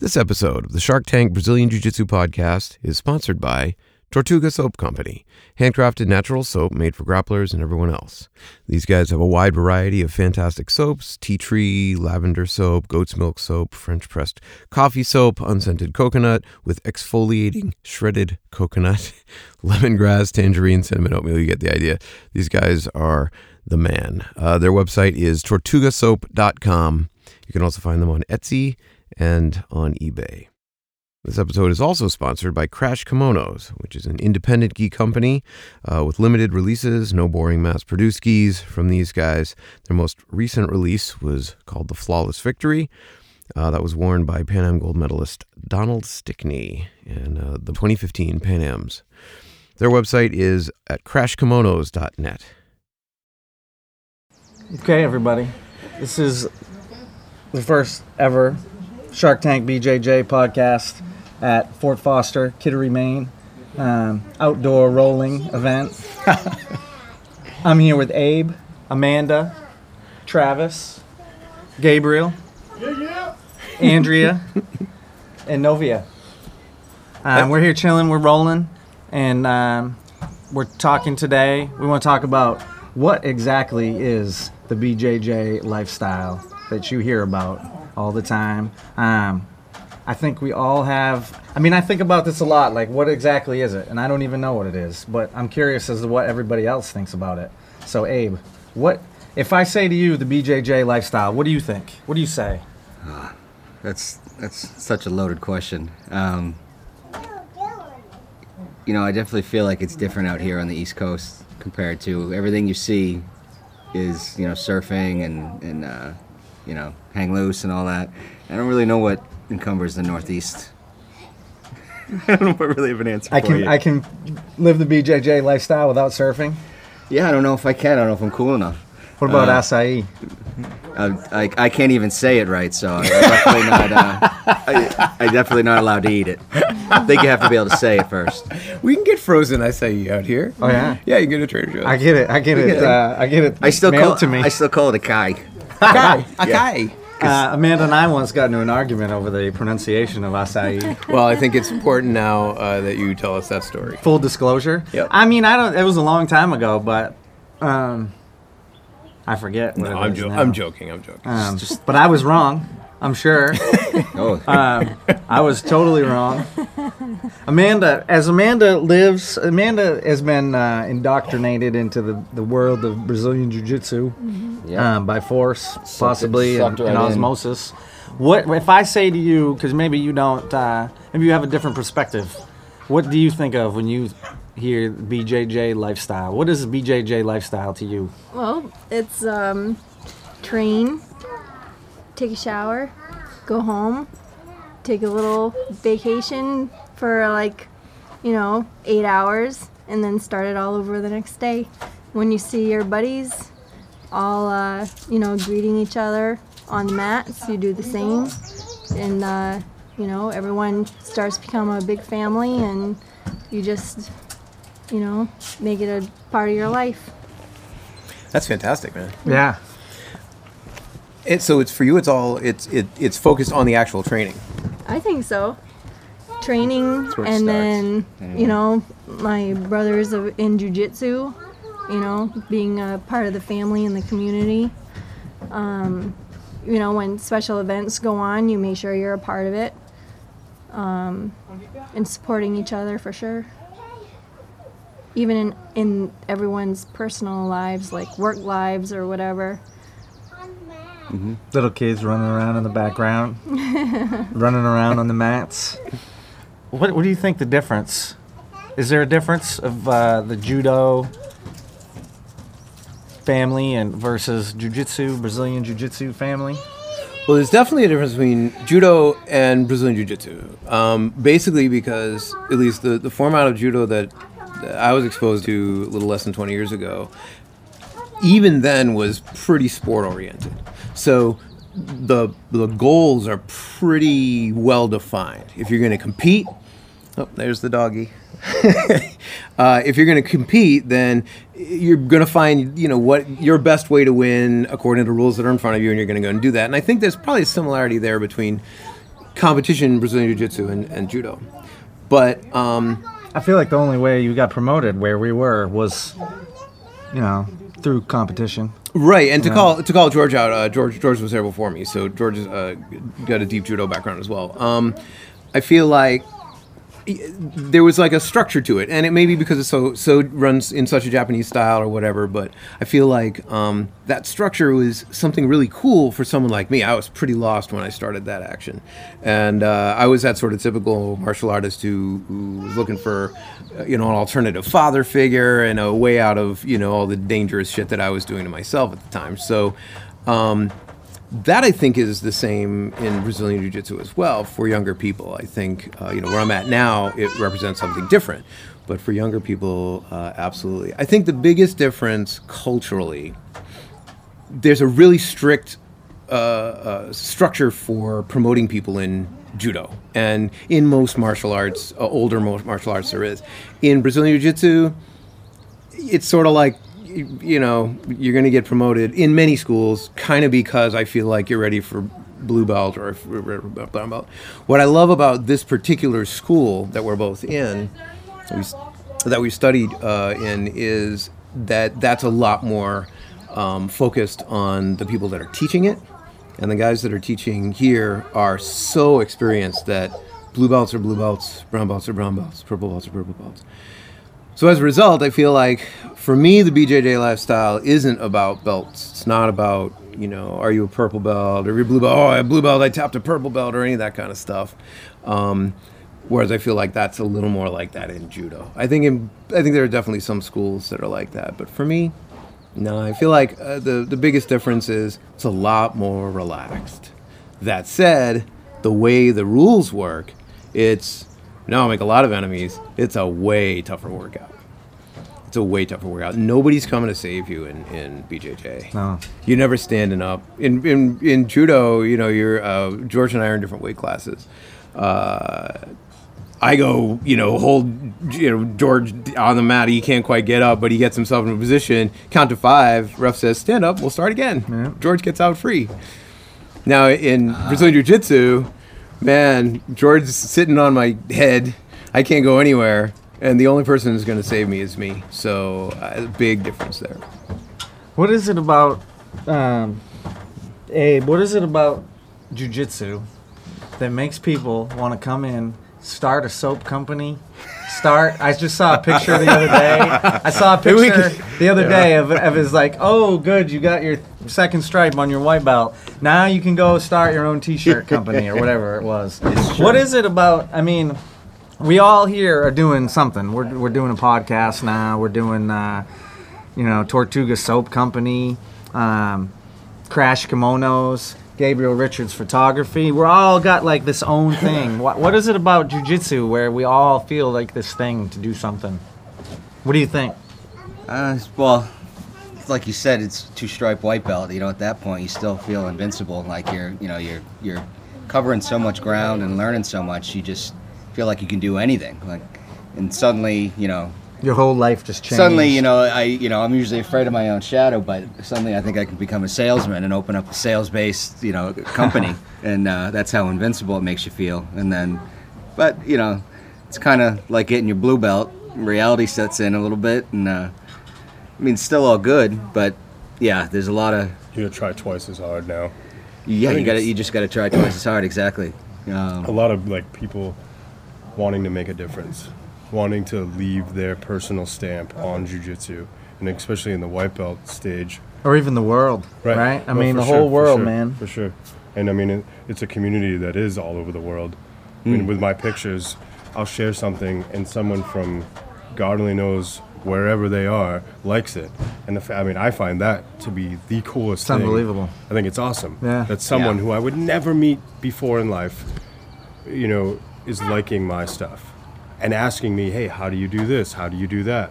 This episode of the Shark Tank Brazilian Jiu Jitsu podcast is sponsored by Tortuga Soap Company, handcrafted natural soap made for grapplers and everyone else. These guys have a wide variety of fantastic soaps tea tree, lavender soap, goat's milk soap, French pressed coffee soap, unscented coconut with exfoliating shredded coconut, lemongrass, tangerine, cinnamon oatmeal. You get the idea. These guys are the man. Uh, their website is tortugasoap.com. You can also find them on Etsy and on eBay. This episode is also sponsored by Crash Kimonos, which is an independent gi company uh, with limited releases, no boring mass produced gis from these guys. Their most recent release was called The Flawless Victory. Uh, that was worn by Pan Am gold medalist Donald Stickney in uh, the 2015 Pan Ams. Their website is at crashkimonos.net. Okay, everybody. This is the first ever Shark Tank BJJ podcast at Fort Foster, Kittery, Maine. Um, outdoor rolling event. I'm here with Abe, Amanda, Travis, Gabriel, Andrea, and Novia. Um, we're here chilling, we're rolling, and um, we're talking today. We want to talk about what exactly is the BJJ lifestyle that you hear about all the time. Um, I think we all have. I mean, I think about this a lot. Like, what exactly is it? And I don't even know what it is. But I'm curious as to what everybody else thinks about it. So, Abe, what if I say to you the BJJ lifestyle? What do you think? What do you say? That's that's such a loaded question. Um, you know, I definitely feel like it's different out here on the East Coast compared to everything you see is you know surfing and and uh, you know hang loose and all that. I don't really know what encumbers the Northeast. I don't know if I really have an answer I for can you. I can live the BJJ lifestyle without surfing. yeah, I don't know if I can. I don't know if I'm cool enough. What about Uh, acai? I, I, I can't even say it right, so I'm definitely not. Uh, I, I'm definitely not allowed to eat it. I think you have to be able to say it first. We can get frozen acai out here. Oh yeah, Yeah, you can get a Trader Joe's. I get it. I get it. it. Uh, I get it. I still mailed call to me. I still call it a kai. Acai. acai. Uh, Amanda and I once got into an argument over the pronunciation of acai. Well, I think it's important now uh, that you tell us that story. Full disclosure. Yep. I mean, I don't. It was a long time ago, but um, I forget. What No, it I'm, is jo- now. I'm joking. I'm joking. Um, but I was wrong. I'm sure. Oh, Um, I was totally wrong. Amanda, as Amanda lives, Amanda has been uh, indoctrinated into the, the world of Brazilian Jiu Jitsu yeah. um, by force, possibly, and, right and in. osmosis. What if I say to you? Because maybe you don't. Uh, maybe you have a different perspective. What do you think of when you hear BJJ lifestyle? What is BJJ lifestyle to you? Well, it's um, train, take a shower, go home, take a little vacation for like, you know, eight hours, and then start it all over the next day. When you see your buddies, all uh, you know, greeting each other on the mats, you do the same, and uh, you know, everyone starts to become a big family, and you just, you know, make it a part of your life. That's fantastic, man. Yeah. It, so it's for you. It's all. It's it, it's focused on the actual training. I think so. Training and starts. then you know my brothers of, in jujitsu, you know being a part of the family and the community. Um, you know when special events go on, you make sure you're a part of it. Um, and supporting each other for sure. Even in in everyone's personal lives, like work lives or whatever. Little kids running around in the background, running around on the mats. What, what do you think the difference? Is there a difference of uh, the judo family and versus jiu-jitsu, Brazilian jiu-jitsu family? Well, there's definitely a difference between judo and Brazilian jiu-jitsu. Um, basically, because at least the, the format of judo that that I was exposed to a little less than 20 years ago, even then was pretty sport oriented. So the the goals are pretty well defined. If you're going to compete, oh, there's the doggy. uh, if you're going to compete, then you're going to find you know what your best way to win according to rules that are in front of you, and you're going to go and do that. And I think there's probably a similarity there between competition in Brazilian Jiu Jitsu and, and judo. But um, I feel like the only way you got promoted where we were was, you know, through competition. Right, and to call to call George out, uh, George George was there before me, so George has uh, got a deep judo background as well. Um, I feel like there was like a structure to it, and it may be because it's so so runs in such a Japanese style or whatever. But I feel like um, that structure was something really cool for someone like me. I was pretty lost when I started that action, and uh, I was that sort of typical martial artist who, who was looking for uh, you know an alternative father figure and a way out of you know all the dangerous shit that I was doing to myself at the time. So. Um, that I think is the same in Brazilian Jiu Jitsu as well for younger people. I think, uh, you know, where I'm at now, it represents something different. But for younger people, uh, absolutely. I think the biggest difference culturally, there's a really strict uh, uh structure for promoting people in judo and in most martial arts, uh, older martial arts there is. In Brazilian Jiu Jitsu, it's sort of like you know, you're going to get promoted in many schools, kind of because I feel like you're ready for blue belt or brown. What I love about this particular school that we're both in, that we studied uh, in, is that that's a lot more um, focused on the people that are teaching it, and the guys that are teaching here are so experienced that blue belts are blue belts, brown belts are brown belts, purple belts are purple belts. So as a result, I feel like for me, the BJJ lifestyle isn't about belts. It's not about you know, are you a purple belt or you blue belt? Oh, I blue belt. I tapped a purple belt or any of that kind of stuff. Um, whereas I feel like that's a little more like that in judo. I think in, I think there are definitely some schools that are like that, but for me, no. I feel like uh, the the biggest difference is it's a lot more relaxed. That said, the way the rules work, it's now I make a lot of enemies. It's a way tougher workout. It's a way tougher workout. Nobody's coming to save you in, in BJJ. No. You're never standing up. In in, in judo, you know, you're uh, George and I are in different weight classes. Uh, I go, you know, hold, you know, George on the mat. He can't quite get up, but he gets himself in a position. Count to five. Ref says, "Stand up. We'll start again." Yeah. George gets out free. Now in Brazilian Jiu Jitsu, man, George's sitting on my head. I can't go anywhere, and the only person who's going to save me is me. So, uh, big difference there. What is it about, um, Abe? What is it about jujitsu that makes people want to come in, start a soap company, start. I just saw a picture the other day. I saw a picture the other day of, of his like, oh, good, you got your second stripe on your white belt. Now you can go start your own T-shirt company or whatever it was. What is it about? I mean, we all here are doing something. We're we're doing a podcast now. We're doing, uh, you know, Tortuga Soap Company, um, Crash Kimonos. Gabriel Richards photography. We're all got like this own thing. what, what is it about jujitsu where we all feel like this thing to do something? What do you think? Uh, well, like you said, it's two stripe white belt. You know, at that point, you still feel invincible. Like you're, you know, you're you're covering so much ground and learning so much. You just feel like you can do anything. Like, and suddenly, you know, your whole life just changed. Suddenly, you know, I you know I'm usually afraid of my own shadow, but suddenly I think I can become a salesman and open up a sales-based you know company, and uh, that's how invincible it makes you feel. And then, but you know, it's kind of like getting your blue belt. Reality sets in a little bit, and uh, I mean, still all good, but yeah, there's a lot of you gotta try twice as hard now. Yeah, you gotta, you just got to try twice as hard. Exactly. Um, a lot of like people wanting to make a difference wanting to leave their personal stamp on jujitsu, and especially in the white belt stage. Or even the world, right? right? I well, mean, the sure, whole world, sure, man. For sure. And I mean, it, it's a community that is all over the world. Mm. I mean, hmm. with my pictures, I'll share something, and someone from God only knows wherever they are likes it. And the, I mean, I find that to be the coolest it's thing. unbelievable. I think it's awesome. Yeah. That someone yeah. who I would never meet before in life, you know, is liking my stuff and asking me, hey, how do you do this? How do you do that?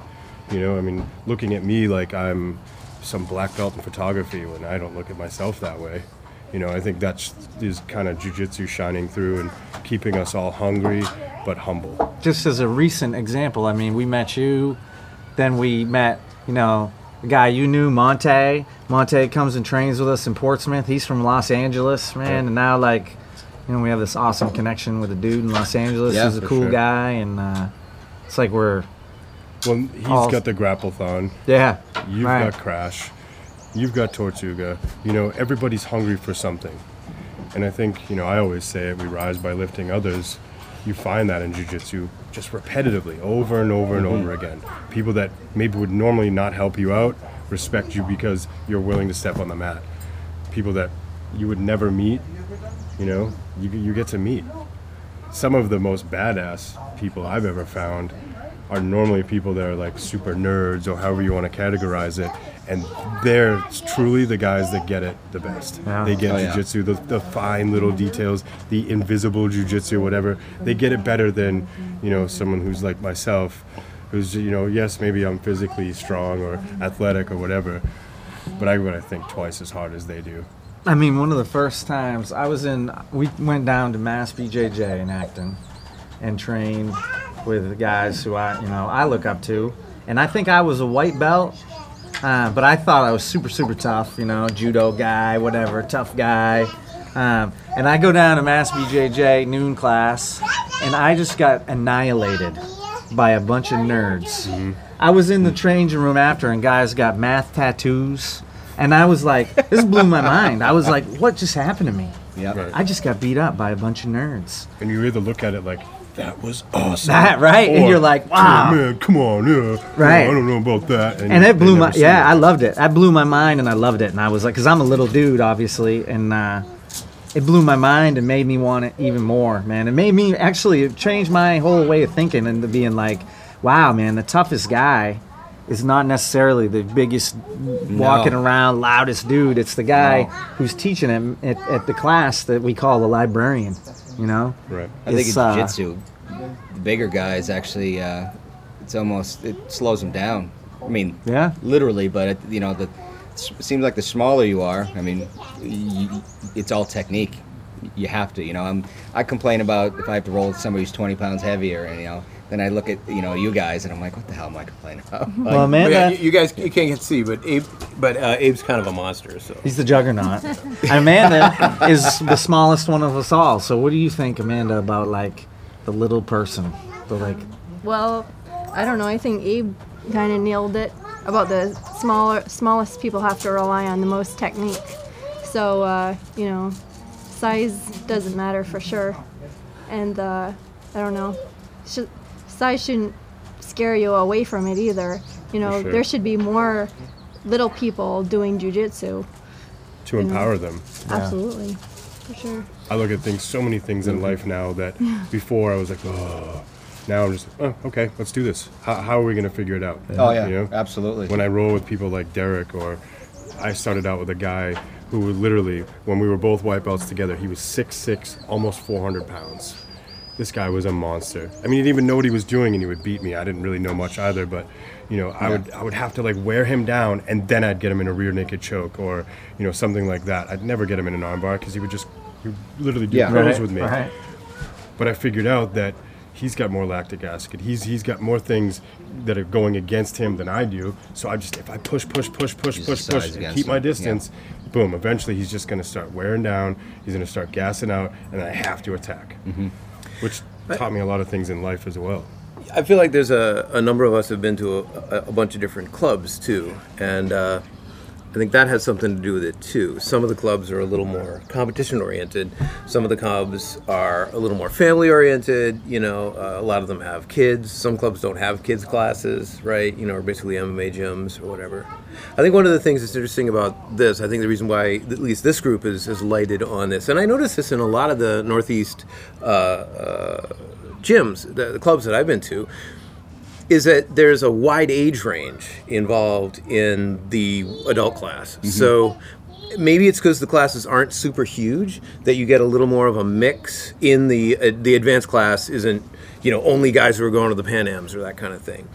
You know, I mean, looking at me like I'm some black belt in photography when I don't look at myself that way. You know, I think that is kind of jujitsu shining through and keeping us all hungry but humble. Just as a recent example, I mean, we met you, then we met, you know, the guy you knew, Monte. Monte comes and trains with us in Portsmouth. He's from Los Angeles, man, and now like you know, we have this awesome connection with a dude in Los Angeles Yeah, who's a cool sure. guy, and uh, it's like we're Well, he's All- got the grapplethon. yeah, You've right. got Crash. You've got Tortuga. You know, everybody's hungry for something. And I think, you know, I always say it, we rise by lifting others. You find that in jiu-jitsu just repetitively, over and over and over again. People that maybe would normally not help you out respect you because you're willing to step on the mat. People that you would never meet, you know, you, you get to meet. Some of the most badass people I've ever found are normally people that are like super nerds or however you want to categorize it. And they're truly the guys that get it the best. Yeah. They get Oh, yeah. jujitsu, the, the fine little details, the invisible jujitsu, or whatever. They get it better than, you know, someone who's like myself, who's, you know, yes, maybe I'm physically strong or athletic or whatever, but I gotta think twice as hard as they do. I mean, one of the first times I was in, we went down to Mass BJJ in Acton and trained with the guys who I, you know, I look up to. And I think I was a white belt, uh, but I thought I was super, super tough, you know, judo guy, whatever, tough guy. Um, and I go down to Mass BJJ noon class, and I just got annihilated by a bunch of nerds. I was in the changing room after, and guys got math tattoos. And I was like, this blew my mind. I was like, what just happened to me? Yep. Right. I just got beat up by a bunch of nerds. And you either look at it like, that was awesome. That, right? And you're like, "Oh, wow. man, come on, yeah. Right. I don't know about that. and it blew my yeah it. i loved it I blew my mind and i loved it and i was like because i'm a little dude obviously and uh, it blew my mind and made me want it even more man it made me actually it changed my whole way of thinking into being like wow man the toughest guy is not necessarily the biggest walking around loudest dude it's the guy No. who's teaching him at, at the class that we call the librarian you know Right. I think It's, in uh, jiu-jitsu, the bigger guys actually, uh, it's almost it slows them down. I mean, Yeah. literally, but it, you know, the it seems like the smaller you are, I mean, y it's all technique. You have to, you know. I'm I complain about if I have to roll with somebody who's 20 pounds heavier, and you know, then I look at you know you guys, and I'm like, what the hell am I complaining about? well Like, But amanda yeah, you, you guys you can't get see, but Abe, but uh, Abe's kind of a monster. So He's the juggernaut. Amanda is the smallest one of us all. So what do you think, Amanda, about like the little person? The like Well, I don't know. I think Abe kind of nailed it about the smaller, smallest people have to rely on the most technique. So uh, you know, size doesn't matter for sure, and uh, I don't know, sh- size shouldn't scare you away from it either. You know, sure. there should be more little people doing jujitsu. To empower them. Absolutely, for sure. I look at things, so many things in life now that before I was like, oh. Now I'm just, oh, okay, let's do this. How, how are we going to figure it out? oh yeah, You know? absolutely. When I roll with people like Derek, or I started out with a guy who literally, when we were both white belts together, he was 6'6, almost 400 pounds. This guy was a monster. I mean, he didn't even know what he was doing, and he would beat me. I didn't really know much either, but you know, I would I would have to like wear him down, and then I'd get him in a rear naked choke, or you know, something like that. I'd never get him in an armbar because he would just he would literally do Yeah. throws Right, with me. right. But I figured out that he's got more lactic acid. He's he's got more things that are going against him than I do. So I just if I push, push, push, push, Use push, push, and against keep my him, yeah. distance, boom. Eventually he's just going to start wearing down. He's going to start gassing out, and I have to attack, Mm-hmm. which taught me a lot of things in life as well. I feel like there's a, a number of us have been to a, a bunch of different clubs too, and uh, I think that has something to do with it too. Some of the clubs are a little more competition oriented. Some of the clubs are a little more family oriented. You know, uh, a lot of them have kids. Some clubs don't have kids classes, right? You know, or basically MMA gyms or whatever. I think one of the things that's interesting about this, I think the reason why at least this group is, is lighted on this, and I noticed this in a lot of the Northeast uh, uh, gyms, the, the clubs that I've been to, is that there's a wide age range involved in the adult class. So maybe it's because the classes aren't super huge that you get a little more of a mix in the uh, the advanced class isn't you know only guys who are going to the Pan Ams or that kind of thing.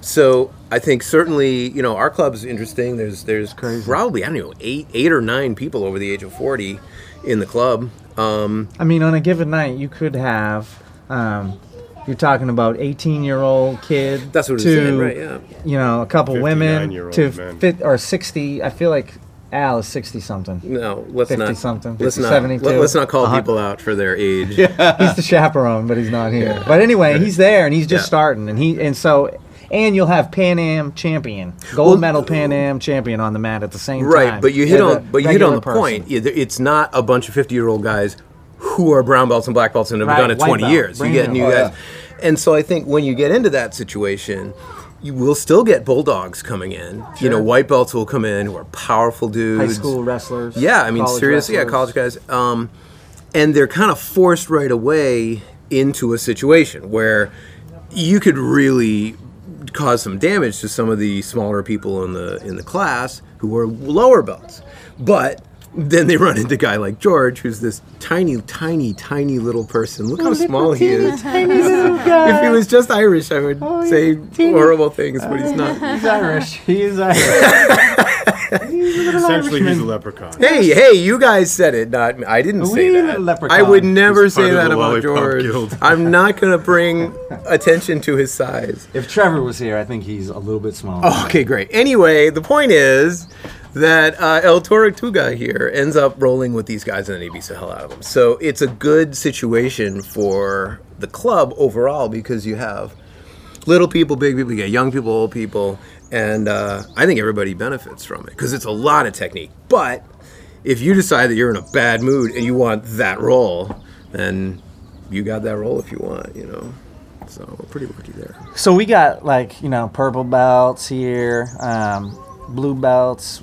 So I think certainly you know our club's interesting. There's there's probably I don't know eight eight or nine people over the age of forty in the club. Um, I mean, on a given night, you could have. Um, you're talking about 18 year old kid. That's what it's to, saying, right, yeah. You know, a couple women to men. fit or 60. I feel like Al is sixty something. No, let's 50 not. something, Let's 50, not. 72. Let, us not call Uh-huh. people out for their age. yeah. He's the chaperone, but he's not here. But anyway, he's there and he's just Yeah. starting, and he and so. And you'll have Pan Am champion, gold Well- medal Pan Am champion on the mat at the same time. Right, but you hit as on but you hit on the person. point. It's not a bunch of fifty-year-old guys who are brown belts and black belts and have Right, done it twenty belt, years. You get new. Oh, guys, and so I think when you get into that situation, you will still get bulldogs coming in. You know, white belts will come in who are powerful dudes. High school wrestlers. Yeah, I mean, seriously, yeah, college guys. Um, and they're kind of forced right away into a situation where you could really cause some damage to some of the smaller people in the in the class who are lower belts. But then they run into a guy like George, who's this tiny, tiny, tiny little person. Look how oh, small he is. If he was just Irish, I would oh, say horrible things, but he's not. He's Irish. He is Irish. Essentially, he's a leprechaun. Hey, hey, you guys said it, not. I didn't say that. leprechaun. I would never He's say that about George. Guild. I'm not going to bring attention to his size. if Trevor was here, I think he's a little bit smaller. Oh, okay, great. Anyway, the point is that uh, El Tortuga here ends up rolling with these guys and then he beats the hell out of them. So it's a good situation for the club overall because you have little people, big people, you get young people, old people, and uh, I think everybody benefits from it because it's a lot of technique. But if you decide that you're in a bad mood and you want that role, then you got that role if you want, you know. So we're pretty lucky there. So we got like you know purple belts here, um, blue belts,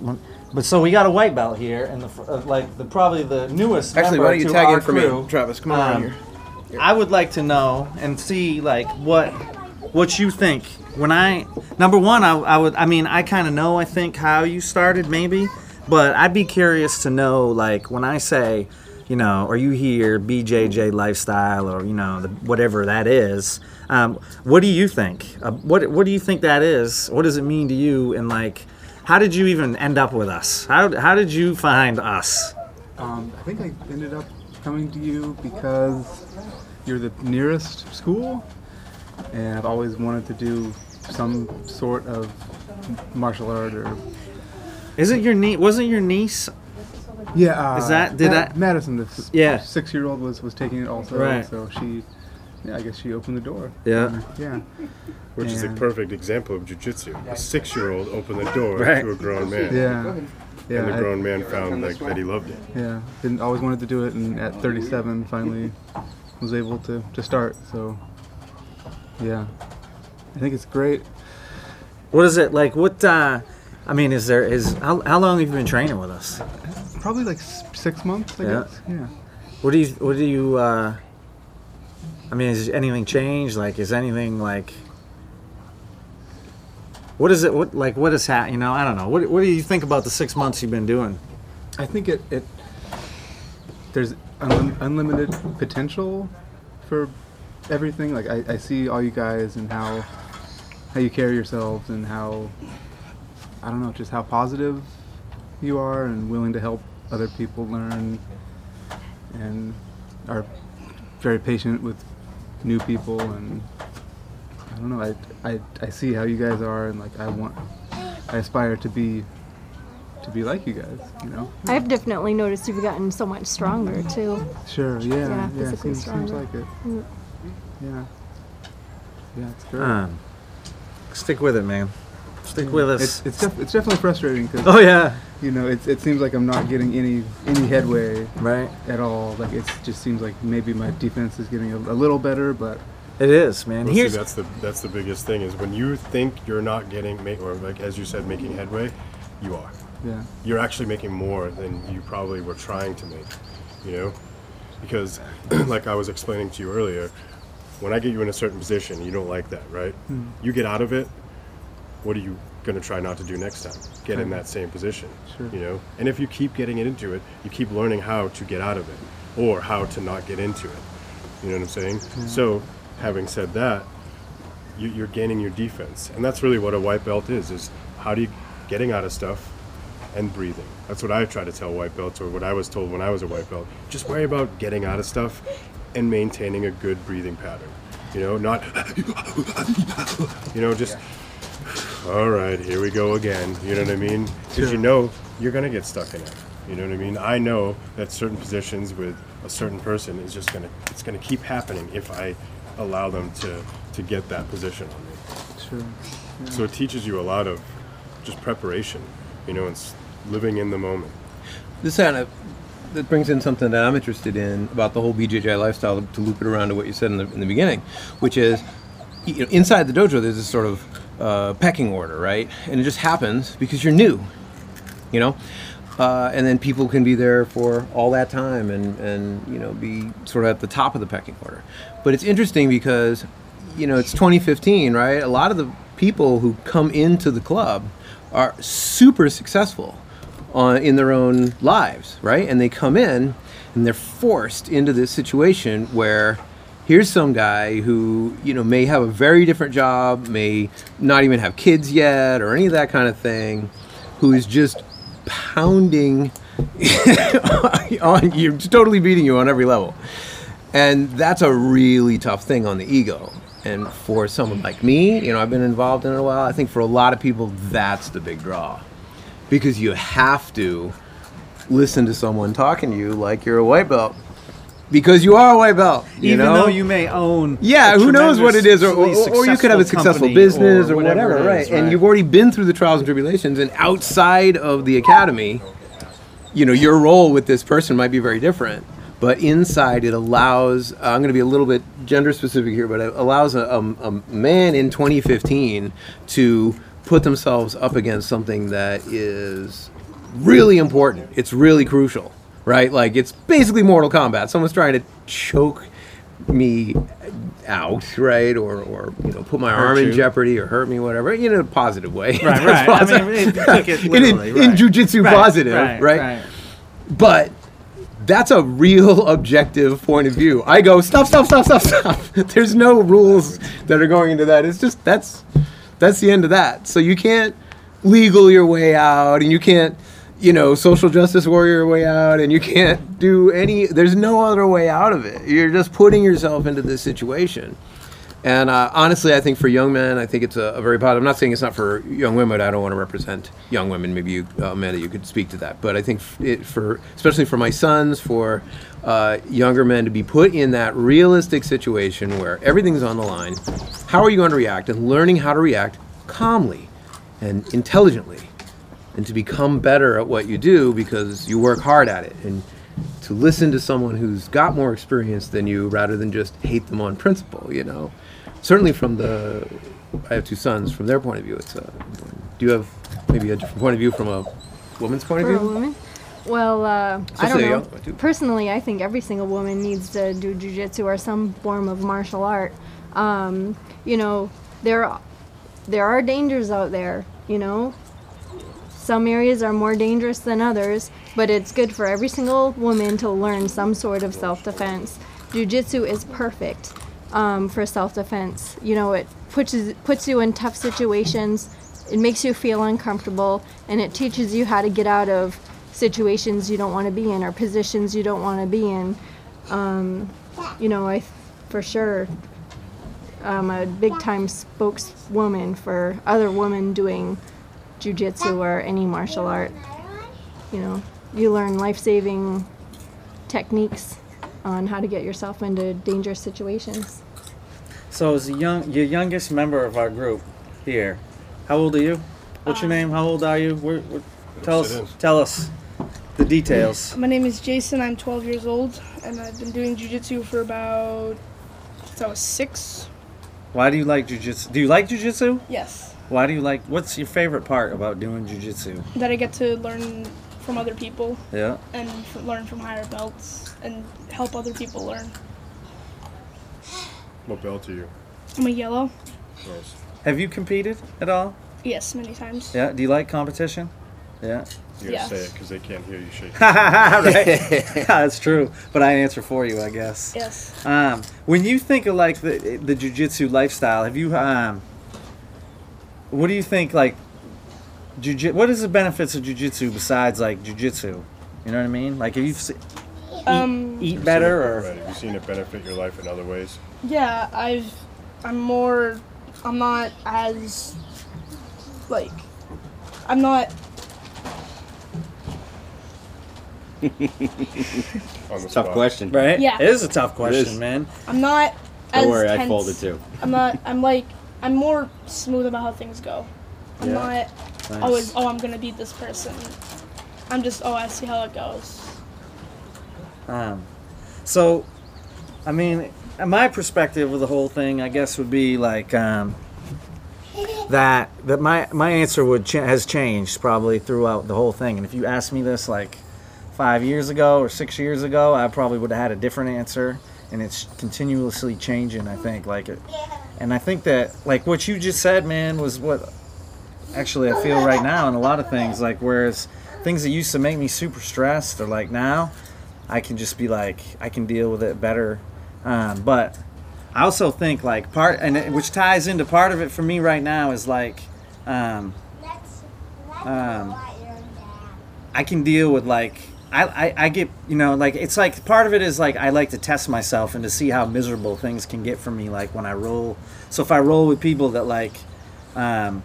but so we got a white belt here, and the uh, like the probably the newest. Actually, why don't you tag in for crew. me, Travis? Come on Um, around here. I would like to know and see like what what you think when I number one I, I would I mean I kind of know I think how you started maybe but I'd be curious to know like when I say you know are you here BJJ lifestyle or you know the, whatever that is um, what do you think uh, what what do you think that is what does it mean to you and like how did you even end up with us how, how did you find us Um, I think I ended up coming to you because you're the nearest school, and I've always wanted to do some sort of martial art or isn't your niece wasn't your niece yeah. Uh, Is that- did I- Madison, the Yeah. six-year-old was was taking it also, Right. so she, yeah, I guess she opened the door. Yeah. And, yeah. Which is a And- perfect example of jujitsu. A six-year-old opened the door Right. to a grown man, Yeah. Yeah. and the I- grown man found like that he loved it. Yeah, didn't always wanted to do it, and at 37, finally was able to, to start. So, yeah, I think it's great. What is it like? What uh, I mean, is there is how, how long have you been training with us? Probably like s- six months, I Yeah. guess. Yeah. What do you what do you? Uh, I mean, is anything changed? Like, is anything like? What is it? What like what is ha You know, I don't know. What what do you think about the six months you've been doing? I think it, it there's unlim- unlimited potential for everything. Like I, I see all you guys and how how you carry yourselves and how I don't know, just how positive you are and willing to help other people learn and are very patient with new people and don't know, I, I, I see how you guys are and like I want I aspire to be to be like you guys, you know? I've definitely noticed you've gotten so much stronger too. Sure, yeah, Yeah, yeah, physically seems, seems like it. Mm. Yeah. Yeah, it's great. Um, stick with it, man. Stick with us. It's it's, def- it's definitely frustrating because oh yeah, you know it, it seems like I'm not getting any any headway right. at all. Like it just seems like maybe my defense is getting a, a little better, but It is, man. Well, see, that's the that's the biggest thing is when you think you're not getting make or like as you said making headway, you are. yeah, You're actually making more than you probably were trying to make. You know, because like I was explaining to you earlier, when I get you in a certain position, you don't like that, right? Hmm. You get out of it. What are you going to try not to do next time? Get in that same position. Sure. You know, and if you keep getting into it, you keep learning how to get out of it or how to not get into it. You know what I'm saying? So, having said that, you, you're gaining your defense, and that's really what a white belt is: is how do you getting out of stuff and breathing. That's what I try to tell white belts, or what I was told when I was a white belt. Just worry about getting out of stuff and maintaining a good breathing pattern. You know, not you know just all right, here we go again. You know what I mean? Because you know you're gonna get stuck in it. You know what I mean? I know that certain positions with a certain person is just gonna it's gonna keep happening if I allow them to to get that position on me. Sure. So it teaches you a lot of just preparation. You know, it's living in the moment. This kind of that brings in something that I'm interested in about the whole BJJ lifestyle. To loop it around to what you said in the, in the beginning, which is, you know, inside the dojo there's this sort of uh, pecking order, right? And it just happens because you're new, you know. Uh, and then people can be there for all that time and, and you know be sort of at the top of the pecking order. But it's interesting because you know it's 2015, right? A lot of the people who come into the club are super successful on, in their own lives, right? And they come in and they're forced into this situation where here's some guy who, you know, may have a very different job, may not even have kids yet or any of that kind of thing, who is just pounding on you, totally beating you on every level. And that's a really tough thing on the ego. And for someone like me, you know, I've been involved in it a while. I think for a lot of people, that's the big draw. Because you have to listen to someone talking to you like you're a white belt. Because you are a white belt. You Even know? though you may own, Yeah, who knows what it is, or, or, or you could have a successful business or, whatever, it is, right? And you've already been through the trials and tribulations, and outside of the academy, you know, your role with this person might be very different. But inside, it allows. Uh, I'm going to be a little bit gender specific here, but it allows a, a, a man in 2015 to put themselves up against something that is really important. It's really crucial, right? Like it's basically Mortal Kombat. Someone's trying to choke me out, right? Or, or you know, put my arm in jeopardy or hurt me, whatever. In a positive way. Right, right. I mean, it it in, in, in jujitsu Right, positive, right, right? right. But that's a real objective point of view. I go stop, stop, stop, stop, stop. There's no rules that are going into that. It's just that's that's the end of that. So you can't legal your way out, and you can't you know social justice warrior way out, and you can't do any. There's no other way out of it. You're just putting yourself into this situation. And uh, honestly, I think for young men, I think it's a, a very positive. I'm not saying it's not for young women. I don't want to represent young women. Maybe you, uh, Amanda, you could speak to that. But I think it, for, especially for my sons, for uh, younger men to be put in that realistic situation where everything's on the line. How are you going to react? And learning how to react calmly and intelligently, and to become better at what you do because you work hard at it. And to listen to someone who's got more experience than you rather than just hate them on principle, you know. Certainly from the I have two sons, from their point of view it's a do you have maybe a different point of view from a woman's point For of a view? woman? Well, uh, I don't know. Personally, I think every single woman needs to do jujitsu or some form of martial art. Um, you know, there there are dangers out there. You know, some areas are more dangerous than others, but it's good for every single woman to learn some sort of self-defense. Jiu-jitsu is perfect um, for self-defense. You know, it puts puts you in tough situations. It makes you feel uncomfortable, and it teaches you how to get out of situations you don't want to be in or positions you don't want to be in. Um, you know, I for sure I'm a big time spokeswoman for other women doing jujitsu or any martial art. You know, you learn life saving techniques on how to get yourself into dangerous situations. So, as the young, your youngest member of our group here, how old are you? What's your uh, name? How old are you? Where, where, tell us. Tell us the details. My name is Jason. I'm 12 years old, and I've been doing jujitsu for about since I was six. Why do you like jujitsu? Do you like jujitsu? Yes, Why do you like? What's your favorite part about doing jujitsu? that I get to learn from other people Yeah. and learn from higher belts and help other people learn. What belt are you? I'm a yellow. Nice. Have you competed at all? Yes, many times. Yeah. Do you like competition? Yeah. You gotta Yes. say it because they can't hear you shake. right. yeah, that's true. But I answer for you, I guess. Yes. Um, when you think of like the the jujitsu lifestyle, have you um, what do you think like jiu What is the benefits of jujitsu besides like jujitsu? You know what I mean? Like, have you se- eat, Um, eat better or Right. Have you seen it benefit your life in other ways? Yeah, I've. I'm more. I'm not as like I'm not Tough spot. question. Right? Yeah. It is a tough question, man. I'm not Don't as worry, I folded too. I'm not I'm like I'm more smooth about how things go. I'm Yeah. not Nice. always oh I'm gonna beat this person. I'm just oh I see how it goes. Um, so, I mean, my perspective of the whole thing, I guess, would be like um, that. That my my answer would ch- has changed probably throughout the whole thing. And if you asked me this like five years ago or six years ago, I probably would have had a different answer. And it's continuously changing. I think like it, and I think that like what you just said, man, was what actually I feel right now in a lot of things. Like whereas things that used to make me super stressed are like now. I can just be like I can deal with it better. Um, but I also think like part and it, which ties into part of it for me right now is like um, um, I can deal with like I, I, I get you know like it's like part of it is like I like to test myself and to see how miserable things can get for me like when I roll. So if I roll with people that like um,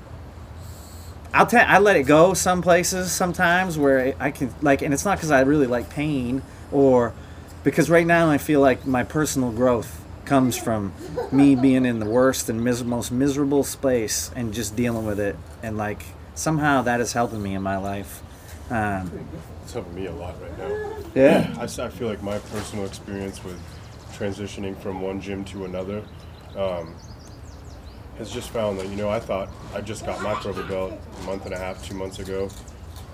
I'll tell I let it go some places sometimes where I can like and it's not because I really like pain or because right now I feel like my personal growth comes from me being in the worst and mis- most miserable space and just dealing with it and like somehow that is helping me in my life. Um, It's helping me a lot right now. yeah. I feel like my personal experience with transitioning from one gym to another um, has just found that, you know, I thought I just got my pro belt a month and a half, two months ago.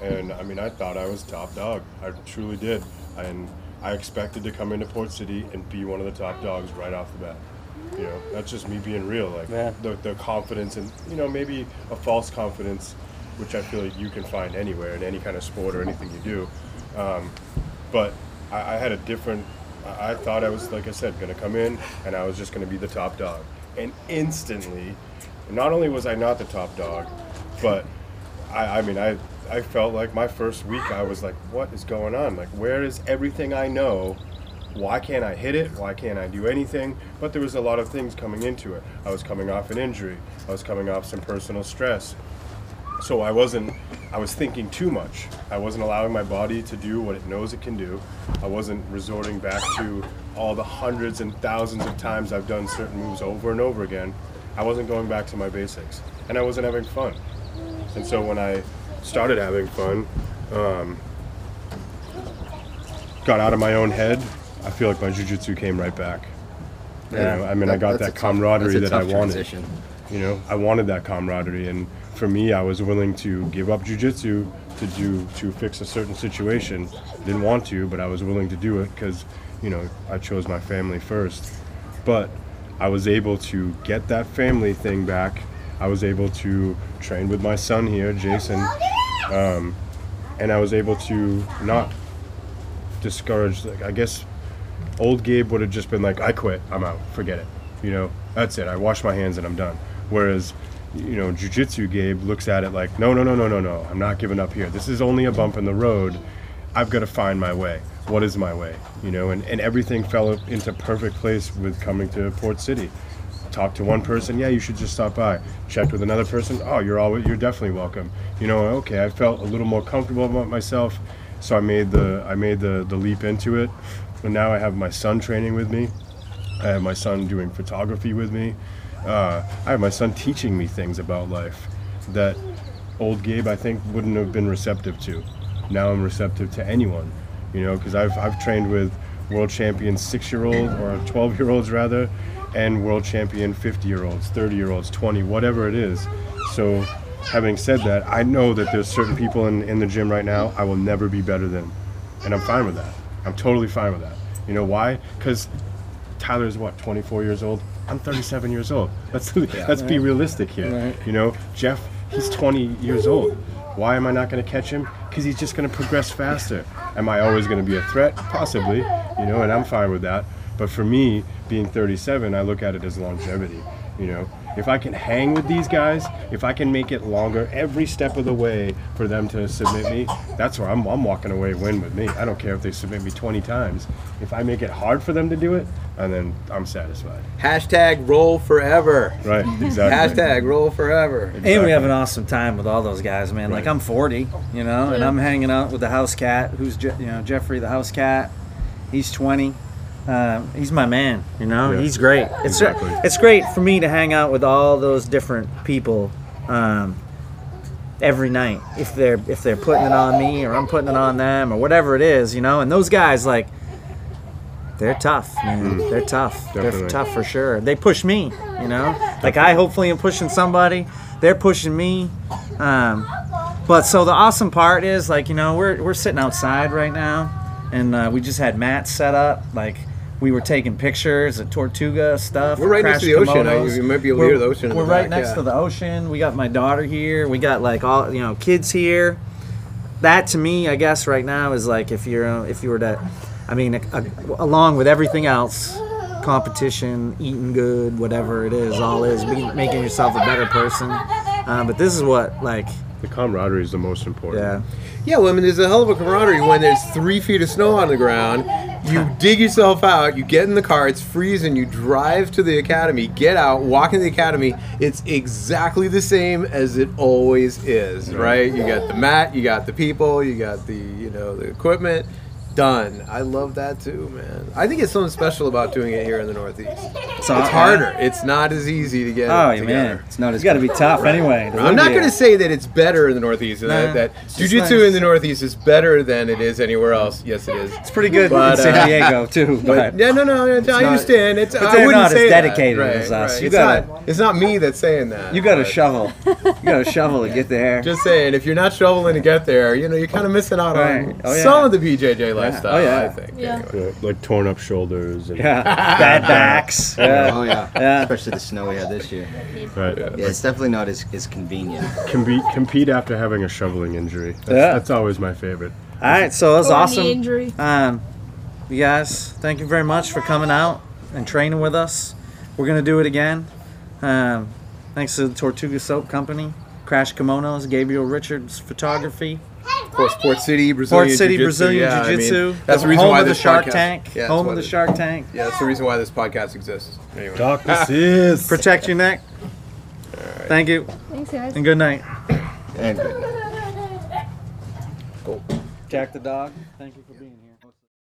And I mean, I thought I was top dog. I truly did. And I expected to come into Port City and be one of the top dogs right off the bat. You know, that's just me being real. Like Yeah. the, the confidence and, you know, maybe a false confidence, which I feel like you can find anywhere in any kind of sport or anything you do. Um, but I, I had a different. I, thought I was, like I said, going to come in and I was just going to be the top dog. And instantly, not only was I not the top dog, but I, I mean, I, I felt like my first week I was like, what is going on? Like, where is everything I know? Why can't I hit it? Why can't I do anything? But there was a lot of things coming into it. I was coming off an injury. I was coming off some personal stress so I wasn't I was thinking too much. I wasn't allowing my body to do what it knows it can do. I wasn't resorting back to all the hundreds and thousands of times I've done certain moves over and over again. I wasn't going back to my basics, and I wasn't having fun. And so when I started having fun, um, got out of my own head, I feel like my jujitsu came right back. Yeah. know, I mean, I got that camaraderie that I wanted. transition. You know, I wanted that camaraderie, and for me, I was willing to give up jujitsu to do to fix a certain situation. Didn't want to, but I was willing to do it because, you know, I chose my family first. But I was able to get that family thing back. I was able to train with my son here, Jason, um, and I was able to not discourage. Like I guess old Gabe would have just been like, I quit, I'm out, forget it. You know, that's it. I wash my hands and I'm done. Whereas, you know, jujitsu Gabe looks at it like, no, no, no, no, no, no, I'm not giving up here. This is only a bump in the road. I've got to find my way. What is my way? You know, and, and everything fell into perfect place with coming to Port City. Talked to one person, yeah, you should just stop by. Checked with another person, oh, you're always, you're definitely welcome. You know, okay, I felt a little more comfortable about myself, so I made the I made the the leap into it. And now I have my son training with me. I have my son doing photography with me. Uh, I have my son teaching me things about life that old Gabe I think wouldn't have been receptive to. Now I'm receptive to anyone, you know, because I've I've trained with world champion six year olds or 12 year olds rather, and world champion 50 year olds, 30 year olds, 20, whatever it is. So, having said that, I know that there's certain people in, in the gym right now I will never be better than, and I'm fine with that. I'm totally fine with that. You know why? Because Tyler's what 24 years old. I'm 37 years old. Let's let's be realistic here. Right. You know, Jeff, he's 20 years old. Why am I not going to catch him? Because he's just going to progress faster. Am I always going to be a threat? Possibly. You know, and I'm fine with that. But for me, being 37, I look at it as longevity. You know, if I can hang with these guys, if I can make it longer every step of the way for them to submit me, that's where I'm, I'm walking away win with me. I don't care if they submit me 20 times. If I make it hard for them to do it, and then I'm satisfied. Hashtag roll forever. Right, exactly. Hashtag roll forever. And we have an awesome time with all those guys, man. Like I'm 40, you know, and I'm hanging out with the house cat, who's Je- you know Jeffrey the house cat. He's 20. Um, he's my man, you know. Yeah. He's great. It's Exactly. it's great for me to hang out with all those different people um, every night. If they're if they're putting it on me or I'm putting it on them or whatever it is, you know. And those guys like they're tough, man. They're tough. They're tough for sure. They push me, you know. Like I hopefully am pushing somebody. They're pushing me. Um, but so the awesome part is like you know we're we're sitting outside right now, and uh, we just had mats set up. Like we were taking pictures of Tortuga stuff. We're right next to Crash the ocean. I- you might be able to We're- hear the ocean We're the right back, next yeah. to the ocean. We got my daughter here. We got like all you know kids here. That to me, I guess right now is like if you're uh, if you were to, I mean, a, along with everything else, competition, eating good, whatever it is, all is be, making yourself a better person. Uh, but this is what like The camaraderie is the most important. yeah. Yeah, well, I mean, there's a hell of a camaraderie when there's three feet of snow on the ground. You dig yourself out, you get in the car, it's freezing, you drive to the academy, get out, walk into the academy. It's exactly the same as it always is, right? You got the mat, you got the people, you got the, you know, the equipment. Done. I love that too, man. I think it's something special about doing it here in the Northeast. So, It's harder. It's not as easy to get Oh it together. man, it's not. It's got to be tough anyway. to I'm live not going to say that it's better in the Northeast. Nah, that that it's nice. in the Northeast is better than it is anywhere else. Yes, it is. It's pretty good But, in San uh, Diego too. But But yeah, no, no, I not- understand. It's but I they're wouldn't not as say that. dedicated Right, as us. right. You it's gotta- not. It's not me that's saying that. you got to shovel. You got to shovel to get there. Just saying, if you're not shoveling to get there, you know, you're kind of missing out on Right. Oh, yeah. some of the BJJ lifestyle. Oh, yeah. I think. Yeah. anyway. Yeah, like torn up shoulders. And, yeah, bad backs. Yeah. Oh yeah. Yeah. Especially the snow we had this year. Right. Yeah, it's definitely not as, as convenient. Compete, compete after having a shoveling injury. That's, Yeah. that's always my favorite. All right, so it was Or awesome. injury. Um, you guys, thank you very much for coming out and training with us. We're gonna do it again. Um, thanks to the Tortuga Soap Company, Crash Kimonos, Gabriel Richards Photography, Of course, Port City, Brazilian Port City Jiu-Jitsu, Brazilian yeah, I mean, that's the reason home why of the Shark podcast- Tank. Yeah, that's home of the this- Shark Tank. Yeah, that's the reason why this podcast exists. Anyway. Darkness is. Protect your neck. Thank you Thanks, guys. and good night. And good. night Jack the dog. Thank you for being here.